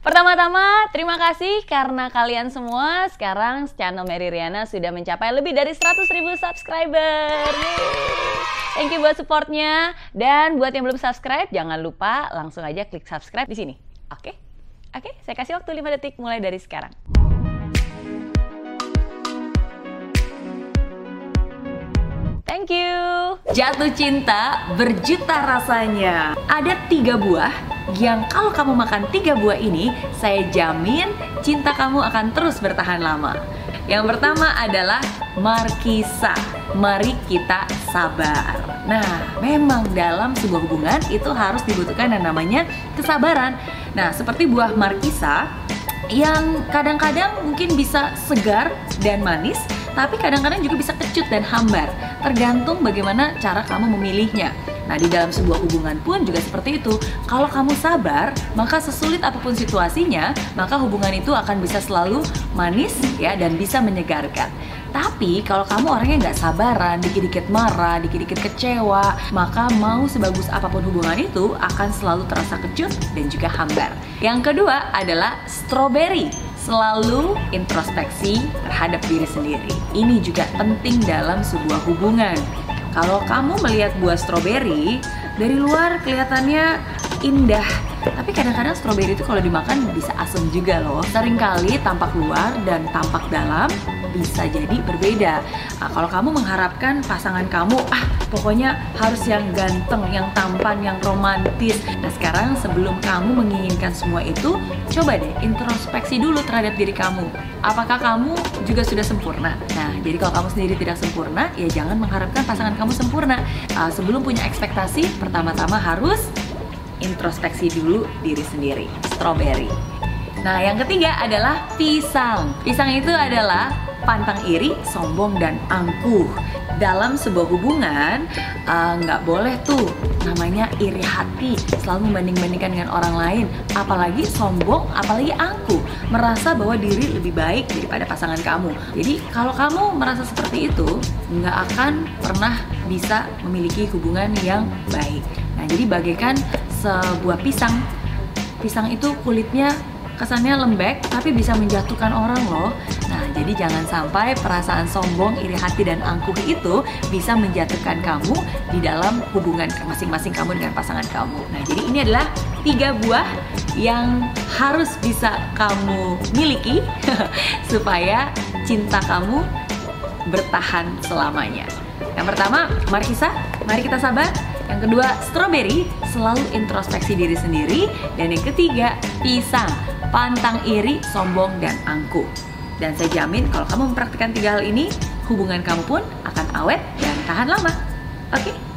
Pertama-tama, terima kasih karena kalian semua sekarang channel Mary Riana sudah mencapai lebih dari 100 ribu subscriber. Thank you buat supportnya. Dan buat yang belum subscribe, jangan lupa langsung aja klik subscribe di sini. Oke? Oke, saya kasih waktu 5 detik mulai dari sekarang. Thank you. Jatuh cinta berjuta rasanya. Ada tiga buah yang kalau kamu makan tiga buah ini, saya jamin cinta kamu akan terus bertahan lama. Yang pertama adalah markisa. Mari kita sabar. Nah, memang dalam sebuah hubungan itu harus dibutuhkan yang namanya kesabaran. Nah, seperti buah markisa yang kadang-kadang mungkin bisa segar dan manis, tapi kadang-kadang juga bisa kecut dan hambar, tergantung bagaimana cara kamu memilihnya. Nah, di dalam sebuah hubungan pun juga seperti itu. Kalau kamu sabar, maka sesulit apa pun situasinya, maka hubungan itu akan bisa selalu manis ya dan bisa menyegarkan. Tapi kalau kamu orangnya nggak sabaran, dikit-dikit marah, dikit-dikit kecewa, maka mau sebagus apa pun hubungan itu akan selalu terasa kecut dan juga hambar. Yang kedua adalah strawberry selalu introspeksi terhadap diri sendiri. Ini juga penting dalam sebuah hubungan. Kalau kamu melihat buah stroberi dari luar kelihatannya indah, tapi kadang-kadang stroberi itu kalau dimakan bisa asam juga loh. Seringkali tampak luar dan tampak dalam bisa jadi berbeda. Nah, kalau kamu mengharapkan pasangan kamu, ah pokoknya harus yang ganteng, yang tampan, yang romantis. Nah sekarang sebelum kamu menginginkan semua itu, coba deh introspeksi dulu terhadap diri kamu. Apakah kamu juga sudah sempurna? Nah jadi kalau kamu sendiri tidak sempurna, ya jangan mengharapkan pasangan kamu sempurna. Uh, sebelum punya ekspektasi, pertama-tama harus introspeksi dulu diri sendiri. Strawberry. Nah, yang ketiga adalah pisang. Pisang itu adalah pantang iri, sombong, dan angkuh. Dalam sebuah hubungan, uh, nggak uh, boleh tuh namanya iri hati, selalu membanding-bandingkan dengan orang lain, apalagi sombong, apalagi angkuh, merasa bahwa diri lebih baik daripada pasangan kamu. Jadi kalau kamu merasa seperti itu, nggak akan pernah bisa memiliki hubungan yang baik. Nah, jadi bagaikan sebuah pisang. Pisang itu kulitnya kesannya lembek tapi bisa menjatuhkan orang loh. Nah, jadi jangan sampai perasaan sombong, iri hati dan angkuh itu bisa menjatuhkan kamu di dalam hubungan masing-masing kamu dengan pasangan kamu. Nah, jadi ini adalah tiga buah yang harus bisa kamu miliki supaya cinta kamu bertahan selamanya. Yang pertama, mari kisah, mari kita sabar. Yang kedua, strawberry, selalu introspeksi diri sendiri. Dan yang ketiga, pisang, pantang iri, sombong, dan angkuh. Dan saya jamin kalau kamu mempraktikkan tiga hal ini, hubungan kamu pun akan awet dan tahan lama. Oke? Okay?